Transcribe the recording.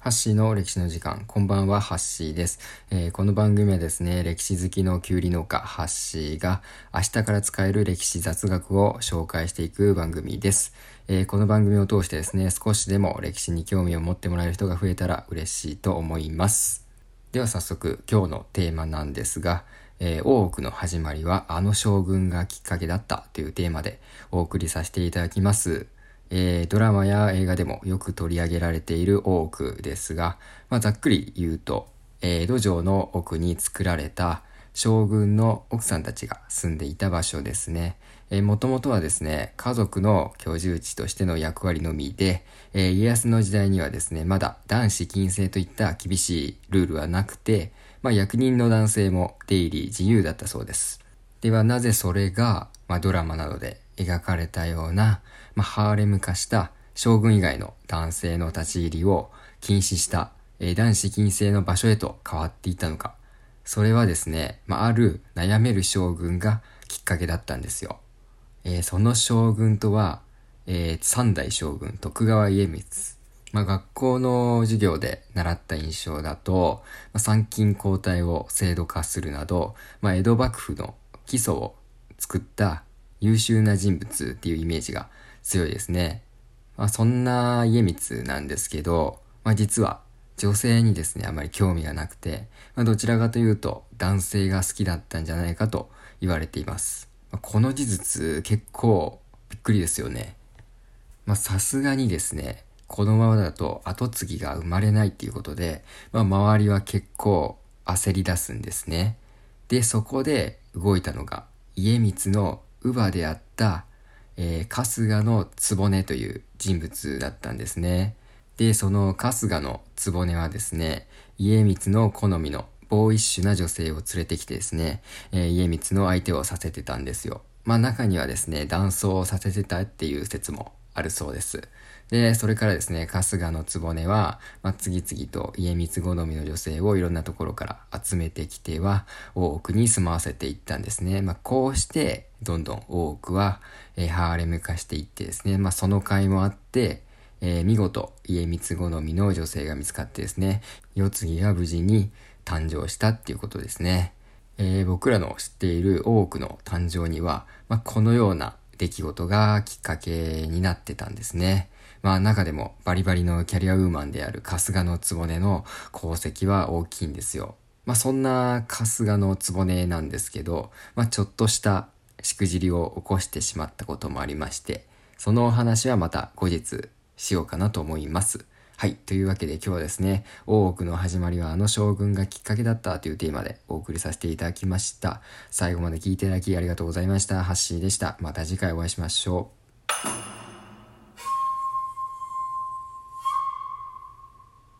ハッシーの歴史の時間。こんばんは、ハッシーです。えー、この番組はですね、歴史好きのキュウリ農家、ハッシーが明日から使える歴史雑学を紹介していく番組です。えー、この番組を通してですね、少しでも歴史に興味を持ってもらえる人が増えたら嬉しいと思います。では早速、今日のテーマなんですが、えー、大奥の始まりはあの将軍がきっかけだったというテーマでお送りさせていただきます。えー、ドラマや映画でもよく取り上げられている大奥ですが、まあ、ざっくり言うと、えー、江戸城の奥に作られた将軍の奥さんたちが住んでいた場所ですね。もともとはですね、家族の居住地としての役割のみで、えー、家康の時代にはですね、まだ男子禁制といった厳しいルールはなくて、まあ、役人の男性も出入り自由だったそうです。ではなぜそれが、まあ、ドラマなどで描かれたような、まあ、ハーレム化した将軍以外の男性の立ち入りを禁止した、えー、男子禁制の場所へと変わっていったのか。それはですね、まあ、ある悩める将軍がきっかけだったんですよ。えー、その将軍とは、えー、三代将軍徳川家光。まあ、学校の授業で習った印象だと、まあ、参勤交代を制度化するなど、まあ、江戸幕府の基礎を作った優秀な人物っていうイメージが強いですね。まあ、そんな家光なんですけど、まあ、実は女性にですね、あまり興味がなくて、まあ、どちらかというと男性が好きだったんじゃないかと言われています。まあ、この事実結構びっくりですよね。まさすがにですね、このままだと後継ぎが生まれないっていうことで、まあ周りは結構焦り出すんですね。で、そこで動いたのが家光の乳母であった、えー、春日の局という人物だったんですね。で、その春日の局はですね、家光の好みのボーイッシュな女性を連れてきてですね、えー、家光の相手をさせてたんですよ。まあ中にはですね、男装をさせてたっていう説もあるそうです。で、それからですね、春日の局は、まあ、次々と家光好みの女性をいろんなところから集めてきては、大奥に住まわせていったんですね。まあ、こうして、どんどん大奥は、えー、ハーレム化していってですね、まあ、その甲斐もあって、えー、見事、家光好みの女性が見つかってですね、世継ぎが無事に誕生したっていうことですね。えー、僕らの知っている大奥の誕生には、まあ、このような出来事がきっかけになってたんですね。まあ中でもバリバリのキャリアウーマンである春日の局の功績は大きいんですよ。まあそんな春日の局なんですけど、まあちょっとしたしくじりを起こしてしまったこともありまして、そのお話はまた後日しようかなと思います。はい。というわけで今日はですね、大奥の始まりはあの将軍がきっかけだったというテーマでお送りさせていただきました。最後まで聞いていただきありがとうございました。ハッシーでした。また次回お会いしましょう。